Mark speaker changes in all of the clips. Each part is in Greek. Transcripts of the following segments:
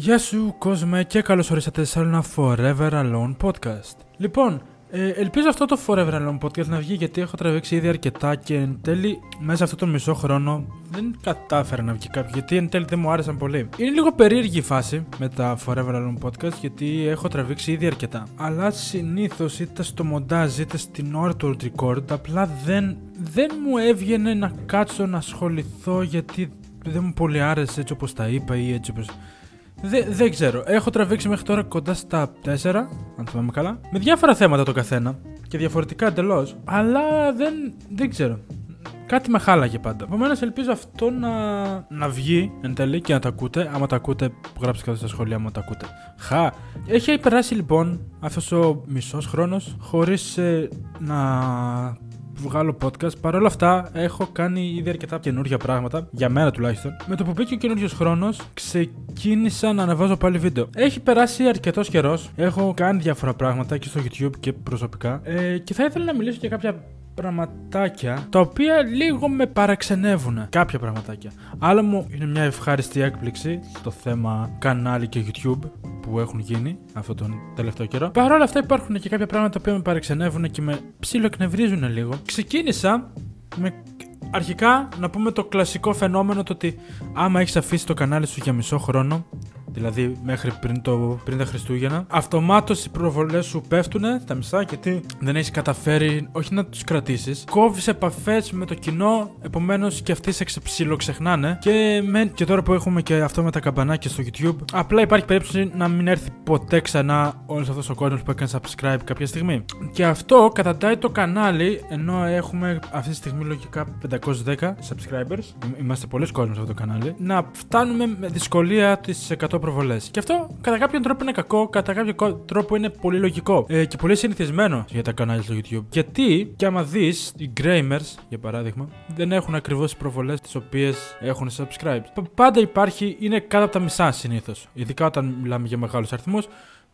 Speaker 1: Γεια σου κόσμε και καλώς ορίσατε σε άλλο ένα Forever Alone podcast. Λοιπόν, ε, ελπίζω αυτό το Forever Alone podcast να βγει γιατί έχω τραβήξει ήδη αρκετά και εν τέλει μέσα αυτό τον μισό χρόνο δεν κατάφερα να βγει κάποιο γιατί εν τέλει δεν μου άρεσαν πολύ. Είναι λίγο περίεργη η φάση με τα Forever Alone podcast γιατί έχω τραβήξει ήδη αρκετά. Αλλά συνήθως είτε στο μοντάζ είτε στην ώρα του record απλά δεν, δεν μου έβγαινε να κάτσω να ασχοληθώ γιατί δεν μου πολύ άρεσε έτσι όπως τα είπα ή έτσι όπως Δε, δεν ξέρω. Έχω τραβήξει μέχρι τώρα κοντά στα 4, αν θυμάμαι καλά. Με διάφορα θέματα το καθένα και διαφορετικά εντελώς. Αλλά δεν, δεν ξέρω. Κάτι με χάλαγε πάντα. Επομένως, ελπίζω αυτό να, να βγει εν τέλει και να τα ακούτε. Άμα τα ακούτε, γράψτε κάτω στα σχόλια, άμα τα ακούτε. Χα. Έχει περάσει λοιπόν αυτός ο μισός χρόνος χωρίς ε, να βγάλω podcast. Παρ' όλα αυτά, έχω κάνει ήδη αρκετά καινούργια πράγματα, για μένα τουλάχιστον. Με το που μπήκε ο καινούριος χρόνος, ξεκίνησα να ανεβάζω πάλι βίντεο. Έχει περάσει αρκετός καιρός, έχω κάνει διάφορα πράγματα και στο YouTube και προσωπικά. Ε, και θα ήθελα να μιλήσω για κάποια πραγματάκια τα οποία λίγο με παραξενεύουν. Κάποια πραγματάκια. Άλλο μου είναι μια ευχάριστη έκπληξη στο θέμα κανάλι και YouTube που έχουν γίνει αυτόν τον τελευταίο καιρό. Παρ' όλα αυτά υπάρχουν και κάποια πράγματα που με παραξενεύουν και με ψιλοεκνευρίζουν λίγο. Ξεκίνησα με αρχικά να πούμε το κλασικό φαινόμενο το ότι άμα έχεις αφήσει το κανάλι σου για μισό χρόνο δηλαδή μέχρι πριν, το, πριν τα Χριστούγεννα, αυτομάτως οι προβολές σου πέφτουν τα μισά γιατί δεν έχεις καταφέρει όχι να τους κρατήσεις. Κόβεις επαφές με το κοινό, επομένως και αυτοί σε ξεχνάνε. Και, με, και τώρα που έχουμε και αυτό με τα καμπανάκια στο YouTube, απλά υπάρχει περίπτωση να μην έρθει ποτέ ξανά όλος αυτός ο κόσμος που έκανε subscribe κάποια στιγμή. Και αυτό καταντάει το κανάλι, ενώ έχουμε αυτή τη στιγμή λογικά 510 subscribers. Είμαστε πολλοί κόσμοι σε αυτό το κανάλι. Να φτάνουμε με δυσκολία τις 100 προβολές. Και αυτό κατά κάποιον τρόπο είναι κακό, κατά κάποιο τρόπο είναι πολύ λογικό ε, και πολύ συνηθισμένο για τα κανάλια στο YouTube. Γιατί, και άμα δεις, οι Gramers, για παράδειγμα, δεν έχουν ακριβώς τις προβολές τις οποίες έχουν subscribe. Πάντα υπάρχει, είναι κάτω από τα μισά συνήθως. Ειδικά όταν μιλάμε για μεγάλους αριθμούς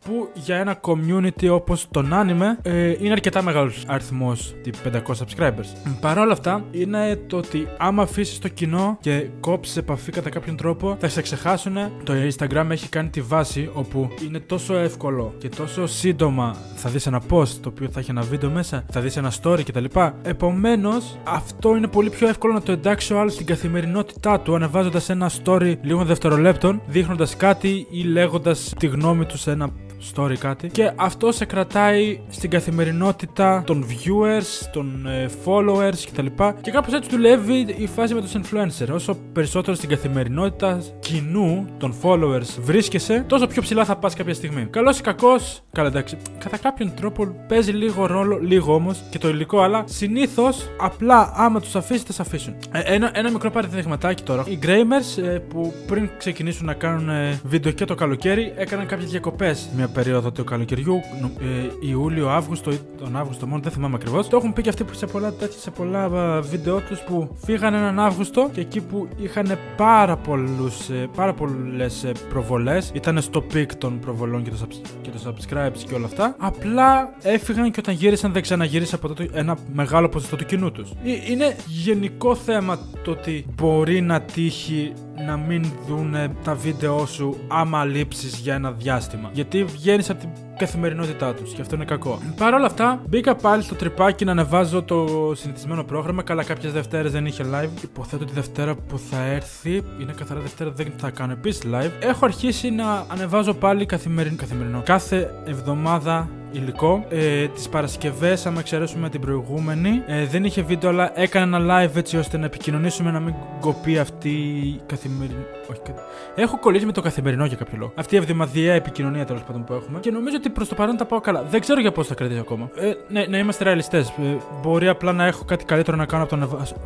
Speaker 1: που για ένα community όπως τον anime ε, είναι αρκετά μεγάλος αριθμός 500 subscribers. Παρ' όλα αυτά είναι το ότι άμα αφήσεις το κοινό και κόψεις επαφή κατά κάποιον τρόπο θα σε ξεχάσουν. Το Instagram έχει κάνει τη βάση όπου είναι τόσο εύκολο και τόσο σύντομα θα δεις ένα post το οποίο θα έχει ένα βίντεο μέσα, θα δεις ένα story κτλ. Επομένως αυτό είναι πολύ πιο εύκολο να το εντάξει ο άλλος στην καθημερινότητά του ανεβάζοντας ένα story λίγων δευτερολέπτων δείχνοντας κάτι ή λέγοντας τη γνώμη του σε ένα story κάτι. Και αυτό σε κρατάει στην καθημερινότητα των viewers, των ε, followers κτλ. Και κάπως έτσι δουλεύει η φάση με τους influencer. Όσο περισσότερο στην καθημερινότητα κοινού των followers βρίσκεσαι, τόσο πιο ψηλά θα πας κάποια στιγμή. Καλός ή κακός, καλά εντάξει, κατά κάποιον τρόπο παίζει λίγο ρόλο, λίγο όμως και το υλικό, αλλά συνήθως απλά άμα τους αφήσει, θα σε αφήσουν. Ε, ένα, ένα μικρό παραδειγματάκι τώρα. Οι Gramers ε, που πριν ξεκινήσουν να κάνουν ε, βίντεο και το καλοκαίρι έκαναν κάποιες διακοπές μια περίοδο του καλοκαιριού, ε, Ιούλιο, Αύγουστο ή τον Αύγουστο μόνο, δεν θυμάμαι ακριβώς. Το έχουν πει και αυτοί που σε πολλά τέτοια, σε πολλά βίντεο τους που φύγανε έναν Αύγουστο και εκεί που είχαν πάρα, πολλούς, ε, πάρα πολλές ε, προβολές, ήταν στο peak των προβολών και των, και το subscribes και όλα αυτά. Απλά έφυγαν και όταν γύρισαν δεν ξαναγύρισε από τότε ένα μεγάλο ποσοστό του κοινού τους. Ε, είναι γενικό θέμα το ότι μπορεί να τύχει να μην δουν τα βίντεο σου άμα λείψεις για ένα διάστημα. Γιατί βγαίνεις από την καθημερινότητά τους και αυτό είναι κακό. Παρ' όλα αυτά, μπήκα πάλι στο τρυπάκι να ανεβάζω το συνηθισμένο πρόγραμμα. Καλά, κάποιες Δευτέρες δεν είχε live. Υποθέτω τη Δευτέρα που θα έρθει, είναι καθαρά Δευτέρα, δεν θα κάνω επίσης live. Έχω αρχίσει να ανεβάζω πάλι καθημερινό. καθημερινό. Κάθε εβδομάδα υλικό. Ε, Τις Παρασκευές, άμα εξαιρέσουμε την προηγούμενη, ε, δεν είχε βίντεο, αλλά έκανα ένα live έτσι ώστε να επικοινωνήσουμε να μην κοπεί αυτή η καθημερινή. Όχι, Έχω κολλήσει με το καθημερινό για κάποιο λόγο. Αυτή η εβδομαδιαία επικοινωνία τέλος πάντων που έχουμε. Και νομίζω ότι προς το παρόν τα πάω καλά. Δεν ξέρω για πώς θα κρατήσει ακόμα. Ε, ναι, να είμαστε ρεαλιστές. Ε, μπορεί απλά να έχω κάτι καλύτερο να κάνω από το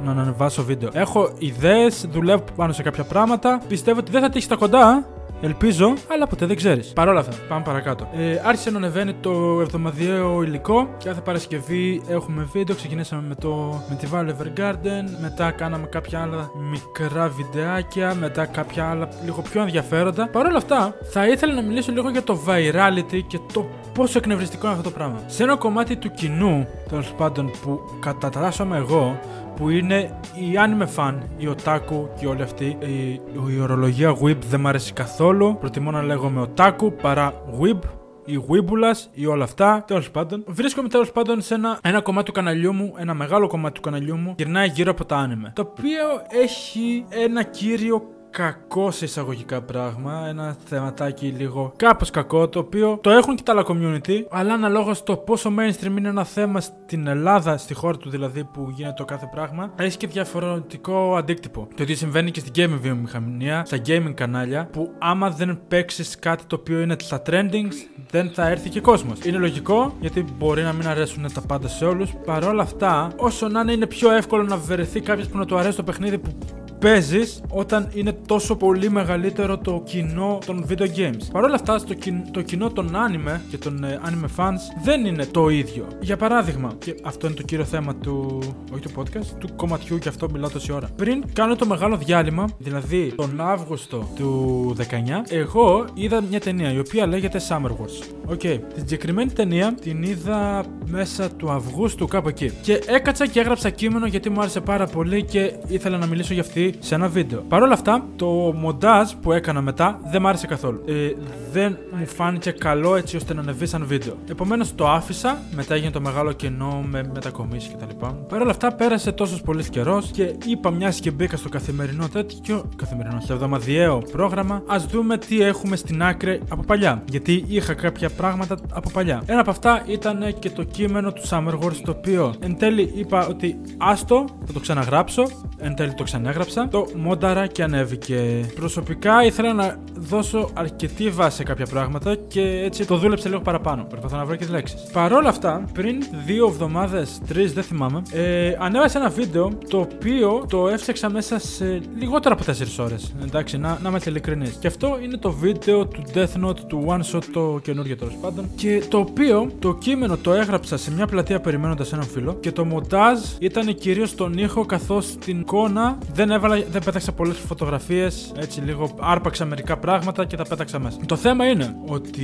Speaker 1: να, να ανεβάσω βίντεο. Έχω ιδέες, δουλεύω πάνω σε κάποια πράγματα. Πιστεύω ότι δεν θα τύχει στα κοντά. Ελπίζω, αλλά ποτέ δεν ξέρεις. Παρ' όλα αυτά, πάμε παρακάτω. Ε, άρχισε να ανεβαίνει το εβδομαδιαίο υλικό. Κάθε Παρασκευή έχουμε βίντεο. Ξεκινήσαμε με, το, με τη Valley Evergarden. Μετά κάναμε κάποια άλλα μικρά βιντεάκια. Μετά κάποια άλλα λίγο πιο ενδιαφέροντα. Παρ' όλα αυτά, θα ήθελα να μιλήσω λίγο για το virality και το πόσο εκνευριστικό είναι αυτό το πράγμα. Σε ένα κομμάτι του κοινού, τέλος πάντων, που κατατάσσομαι εγώ, που είναι η anime fan, η otaku και όλοι αυτοί. Η, η ορολογία Weeb δεν μου αρέσει καθόλου. Προτιμώ να λέγομαι otaku παρά Weeb ή Weebula ή όλα αυτά. Τέλος πάντων, βρίσκομαι τέλος πάντων σε ένα, ένα κομμάτι του καναλιού μου, ένα μεγάλο κομμάτι του καναλιού μου, γυρνάει γύρω από τα anime. Το οποίο έχει ένα κύριο κακό σε εισαγωγικά πράγμα. Ένα θεματάκι λίγο κάπως κακό, το οποίο το έχουν και τα άλλα community, αλλά αναλόγως το πόσο mainstream είναι ένα θέμα στην Ελλάδα, στη χώρα του δηλαδή που γίνεται το κάθε πράγμα, έχει και διαφορετικό αντίκτυπο. Το ίδιο συμβαίνει και στην gaming βιομηχανία, στα gaming κανάλια, που άμα δεν παίξεις κάτι το οποίο είναι στα trendings, δεν θα έρθει και κόσμος. Είναι λογικό, γιατί μπορεί να μην αρέσουν τα πάντα σε όλους. Παρ' όλα αυτά, όσο να είναι, είναι πιο εύκολο να βρεθεί κάποιος που να του αρέσει το παιχνίδι που παίζεις όταν είναι τόσο πολύ μεγαλύτερο το κοινό των video games. Παρ' όλα αυτά, στο το κοινό των anime και των ε, anime fans δεν είναι το ίδιο. Για παράδειγμα, και αυτό είναι το κύριο θέμα του, όχι του podcast, του κομματιού και αυτό μιλάω τόση ώρα. Πριν κάνω το μεγάλο διάλειμμα, δηλαδή τον Αύγουστο του 19, εγώ είδα μια ταινία η οποία λέγεται Summer Wars. OK, okay. την συγκεκριμένη ταινία την είδα μέσα του Αυγούστου κάπου εκεί. Και έκατσα και έγραψα κείμενο γιατί μου άρεσε πάρα πολύ και ήθελα να μιλήσω για αυτή σε ένα βίντεο. Παρ' όλα αυτά, το μοντάζ που έκανα μετά δεν μ' άρεσε καθόλου. Ε, δεν μου φάνηκε καλό έτσι ώστε να ανεβεί σαν βίντεο. Επομένως το άφησα, μετά έγινε το μεγάλο κενό με μετακομίσεις κτλ. Παρ' όλα αυτά, πέρασε τόσος πολύς καιρός και είπα μιας και μπήκα στο καθημερινό τέτοιο. Καθημερινό, στο εβδομαδιαίο πρόγραμμα. Ας δούμε τι έχουμε στην άκρη από παλιά. Γιατί είχα κάποια πράγματα από παλιά. Ένα από αυτά ήταν και το κείμενο του Summer Wars, το οποίο εν τέλει είπα ότι άστο, θα το ξαναγράψω. Εν τέλει το ξανέγραψα το μόνταρα και ανέβηκε. Προσωπικά ήθελα να δώσω αρκετή βάση σε κάποια πράγματα και έτσι το δούλεψε λίγο παραπάνω. Προσπαθώ να βρω και τις λέξεις. Παρ' όλα αυτά, πριν δύο εβδομάδες, τρεις, δεν θυμάμαι, ε, ανέβασα ένα βίντεο το οποίο το έφτιαξα μέσα σε λιγότερο από 4 ώρες. Εντάξει, να, να είμαστε ειλικρινεί. Και αυτό είναι το βίντεο του Death Note του One Shot, το καινούργιο τέλος πάντων. Και το οποίο το κείμενο το έγραψα σε μια πλατεία περιμένοντας έναν φίλο και το μοντάζ ήταν κυρίως τον ήχο καθώς την εικόνα δεν έβαλα δεν πέταξα πολλές φωτογραφίες. Έτσι λίγο άρπαξα μερικά πράγματα και τα πέταξα μέσα. Το θέμα είναι ότι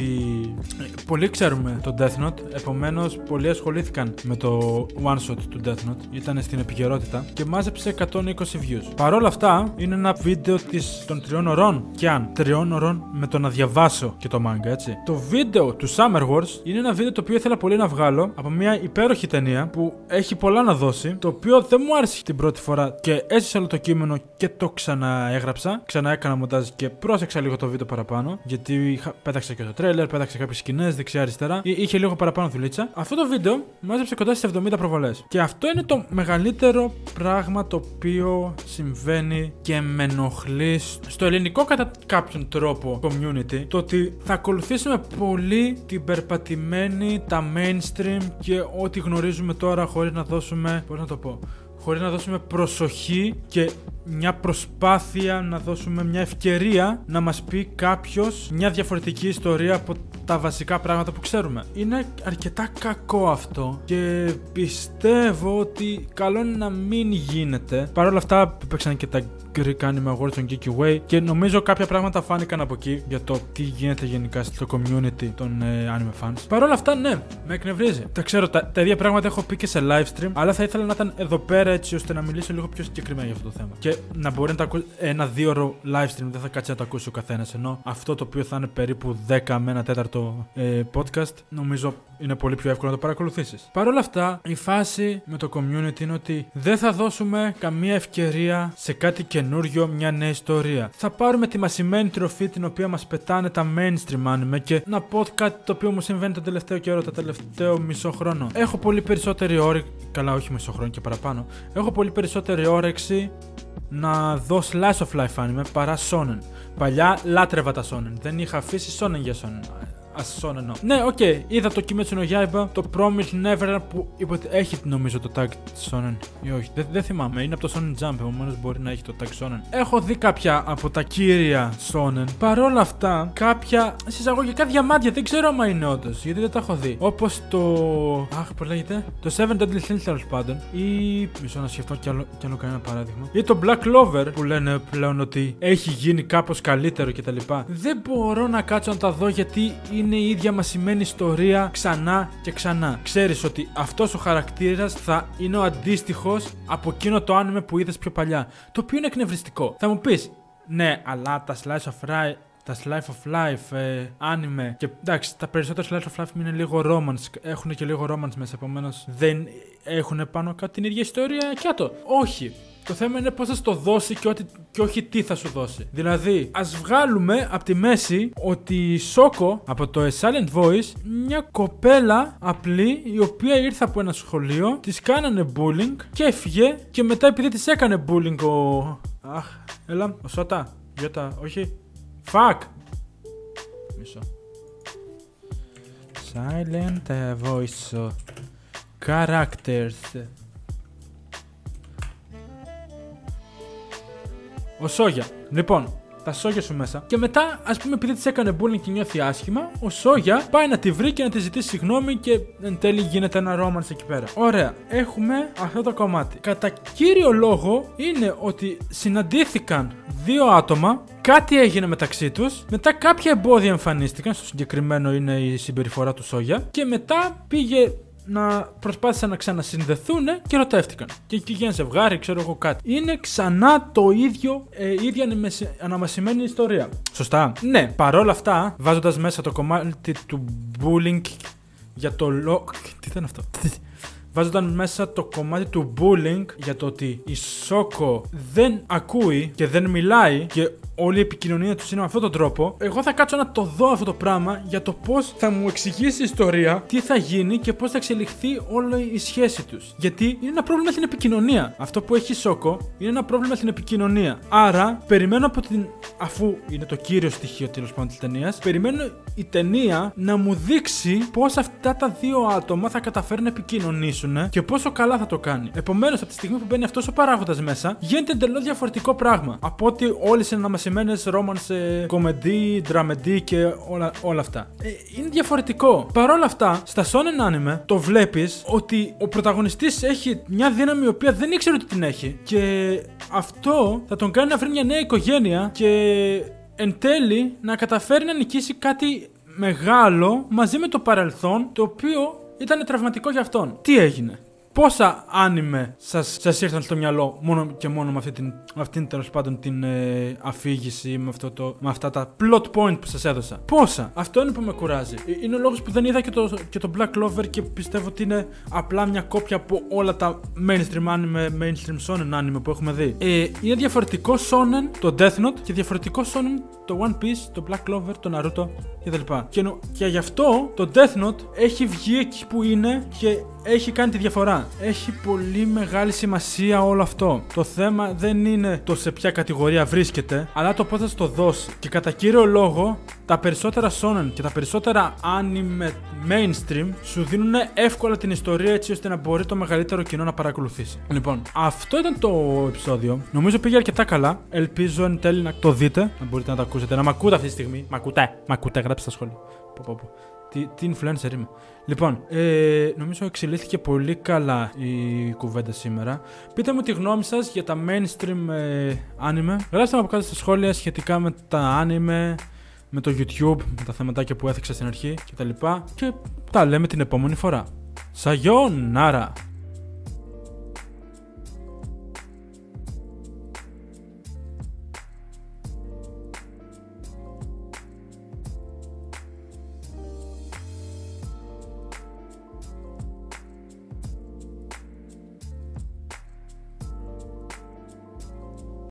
Speaker 1: ε, πολλοί ξέρουμε το Death Note. Επομένως, πολλοί ασχολήθηκαν με το one shot του Death Note. Ήταν στην επικαιρότητα και μάζεψε 120 views. Παρ' όλα αυτά, είναι ένα βίντεο της, των τριών ωρών. Και αν τριών ωρών με το να διαβάσω και το manga, έτσι. Το βίντεο του Summer Wars είναι ένα βίντεο το οποίο ήθελα πολύ να βγάλω από μια υπέροχη ταινία που έχει πολλά να δώσει. Το οποίο δεν μου άρεσε την πρώτη φορά και έζησα όλο το κείμενο και το ξαναέγραψα. Ξανά έκανα μοντάζ και πρόσεξα λίγο το βίντεο παραπάνω. Γιατί είχα, πέταξα και το τρέλερ, πέταξα κάποιες σκηνές δεξιά-αριστερά. Είχε λίγο παραπάνω δουλίτσα. Αυτό το βίντεο μάζεψε κοντά στις 70 προβολές. Και αυτό είναι το μεγαλύτερο πράγμα το οποίο συμβαίνει και με ενοχλεί στο ελληνικό κατά κάποιον τρόπο community. Το ότι θα ακολουθήσουμε πολύ την περπατημένη, τα mainstream και ό,τι γνωρίζουμε τώρα χωρίς να δώσουμε. Πώς να το πω χωρίς να δώσουμε προσοχή και μια προσπάθεια να δώσουμε μια ευκαιρία να μας πει κάποιος μια διαφορετική ιστορία από τα βασικά πράγματα που ξέρουμε. Είναι αρκετά κακό αυτό και πιστεύω ότι καλό είναι να μην γίνεται. Παρ' όλα αυτά παίξαν και τα Greek Anime Awards των Geeky Way και νομίζω κάποια πράγματα φάνηκαν από εκεί για το τι γίνεται γενικά στο community των ε, anime fans. Παρ' όλα αυτά, ναι, με εκνευρίζει. Τα ξέρω, τα, τα ίδια πράγματα έχω πει και σε live stream, αλλά θα ήθελα να ήταν εδώ πέρα έτσι ώστε να μιλήσω λίγο πιο συγκεκριμένα για αυτό το θέμα. Και να μπορεί να τα ακούσει ένα δύο ώρο live stream, δεν θα κάτσει να το ακούσει ο καθένας. Ενώ αυτό το οποίο θα είναι περίπου 10 με ένα τέταρτο ε, podcast, νομίζω είναι πολύ πιο εύκολο να το παρακολουθήσεις. Παρ' όλα αυτά, η φάση με το community είναι ότι δεν θα δώσουμε καμία ευκαιρία σε κάτι καινούριο, μια νέα ιστορία. Θα πάρουμε τη μασημένη τροφή την οποία μας πετάνε τα mainstream anime και να πω κάτι το οποίο μου συμβαίνει τον τελευταίο καιρό, το τελευταίο μισό χρόνο. Έχω πολύ περισσότερη όρεξη. Καλά, όχι μισό χρόνο και παραπάνω. Έχω πολύ περισσότερη όρεξη να δω slice of life αν είμαι παρά. Παλιά λάτρεβα τα σόναν. Δεν είχα αφήσει σόναν για σόναν. Ασόνενο. Ναι, οκ, okay. είδα το Kimetsu no Yaiba, το Promise Never που είπε ότι έχει νομίζω το tag Sonen ή όχι. Δεν, δεν θυμάμαι, είναι από το Sonen Jump, επομένως μπορεί να έχει το tag Sonen. Έχω δει κάποια από τα κύρια Sonen. Παρ' όλα αυτά, κάποια συσσαγωγικά διαμάντια δεν ξέρω αν είναι όντως, γιατί δεν τα έχω δει. Όπως το. Αχ, πώς λέγεται. Το Seven Deadly Sins τέλος πάντων. Ή. Μισό να σκεφτώ κι άλλο, κι άλλο κανένα παράδειγμα. Ή το Black Clover που λένε πλέον ότι έχει γίνει κάπως καλύτερο κτλ. Δεν μπορώ να κάτσω να τα δω γιατί είναι είναι η ίδια μασημένη ιστορία ξανά και ξανά. Ξέρεις ότι αυτός ο χαρακτήρας θα είναι ο αντίστοιχος από εκείνο το άνιμε που είδες πιο παλιά. Το οποίο είναι εκνευριστικό. Θα μου πεις, ναι, αλλά τα slice of life τα slice of life, ε, anime και εντάξει, τα περισσότερα slice of life είναι λίγο romance, έχουν και λίγο romance μέσα, επομένως δεν έχουν πάνω κάτω την ίδια ιστορία και το. Όχι. Το θέμα είναι πώς θα σου το δώσει και, ότι, και όχι τι θα σου δώσει. Δηλαδή, ας βγάλουμε από τη μέση ότι η Σόκο από το A Silent Voice, μια κοπέλα απλή η οποία ήρθε από ένα σχολείο, της κάνανε bullying και έφυγε και μετά επειδή της έκανε bullying ο. Αχ, έλα, ο Σότα, Γιώτα, όχι. Fuck! Μισό. Silent Voice Characters Ο Σόγια. Λοιπόν, τα σόγια σου μέσα. Και μετά, ας πούμε, επειδή της έκανε bullying και νιώθει άσχημα, ο Σόγια πάει να τη βρει και να τη ζητήσει συγγνώμη και εν τέλει γίνεται ένα ρόμανς εκεί πέρα. Ωραία. Έχουμε αυτό το κομμάτι. Κατά κύριο λόγο είναι ότι συναντήθηκαν δύο άτομα, κάτι έγινε μεταξύ τους, μετά κάποια εμπόδια εμφανίστηκαν, στο συγκεκριμένο είναι η συμπεριφορά του Σόγια, και μετά πήγε να προσπάθησαν να ξανασυνδεθούν και ερωτεύτηκαν. Και εκεί γίνει ζευγάρι, ξέρω εγώ κάτι. Είναι ξανά το ίδιο, ε, ίδια αναμασιμένη ιστορία. Σωστά. Ναι, παρόλα αυτά, βάζοντας μέσα το κομμάτι του bullying για το λόγο. Τι ήταν αυτό; Βάζονταν μέσα το κομμάτι του bullying για το ότι η Σόκο δεν ακούει και δεν μιλάει και όλη η επικοινωνία τους είναι με αυτόν τον τρόπο, εγώ θα κάτσω να το δω αυτό το πράγμα για το πώς θα μου εξηγήσει η ιστορία, τι θα γίνει και πώς θα εξελιχθεί όλη η σχέση τους. Γιατί είναι ένα πρόβλημα στην επικοινωνία. Αυτό που έχει σόκο είναι ένα πρόβλημα στην επικοινωνία. Άρα, περιμένω από την. αφού είναι το κύριο στοιχείο τέλος πάντων της ταινίας, περιμένω η ταινία να μου δείξει πώς αυτά τα δύο άτομα θα καταφέρουν να επικοινωνήσουν και πόσο καλά θα το κάνει. Επομένως, από τη στιγμή που μπαίνει αυτός ο παράγοντας μέσα, γίνεται εντελώς διαφορετικό πράγμα από ότι όλε είναι να μας σημαίνε romance, κομμεντί, δραμεντί και όλα, όλα αυτά. Ε, είναι διαφορετικό. Παρ' όλα αυτά, στα shonen anime το βλέπεις ότι ο πρωταγωνιστής έχει μια δύναμη η οποία δεν ήξερε ότι την έχει. Και αυτό θα τον κάνει να βρει μια νέα οικογένεια και εν τέλει να καταφέρει να νικήσει κάτι μεγάλο μαζί με το παρελθόν το οποίο ήταν τραυματικό για αυτόν. Τι έγινε; Πόσα άνιμε σας, σας ήρθαν στο μυαλό μόνο και μόνο με αυτή την, με αυτήν τέλος πάντων την ε, αφήγηση, με, αυτό το, με αυτά τα plot point που σας έδωσα; Πόσα; Αυτό είναι που με κουράζει. Ε, είναι ο λόγος που δεν είδα και το, και το Black Clover και πιστεύω ότι είναι απλά μια κόπια από όλα τα mainstream anime, mainstream shonen anime που έχουμε δει. Ε, είναι διαφορετικό shonen το Death Note και διαφορετικό shonen το One Piece, το Black Clover, το Naruto κτλ. Και, και, και γι' αυτό το Death Note έχει βγει εκεί που είναι και έχει κάνει τη διαφορά. Έχει πολύ μεγάλη σημασία όλο αυτό. Το θέμα δεν είναι το σε ποια κατηγορία βρίσκεται, αλλά το πώς θα το δώσει. Και κατά κύριο λόγο, τα περισσότερα shonen και τα περισσότερα anime mainstream σου δίνουν εύκολα την ιστορία έτσι ώστε να μπορεί το μεγαλύτερο κοινό να παρακολουθήσει. Λοιπόν, αυτό ήταν το επεισόδιο. Νομίζω πήγε αρκετά καλά. Ελπίζω εν τέλει να το δείτε, να μπορείτε να το ακούσετε. Να μ' ακούτε αυτή τη στιγμή. Μ' ακούτε, μ' ακούτε, γράψτε στα σχόλια. Πω, πω, πω. Τι, τι influencer είμαι. Λοιπόν, ε, νομίζω εξελίχθηκε πολύ καλά η κουβέντα σήμερα. Πείτε μου τη γνώμη σας για τα mainstream ε, anime. Γράψτε μου από κάτω στα σχόλια σχετικά με τα anime, με το YouTube, με τα θεματάκια που έθιξα στην αρχή κτλ. Και, και τα λέμε την επόμενη φορά. Σαγιόνάρα!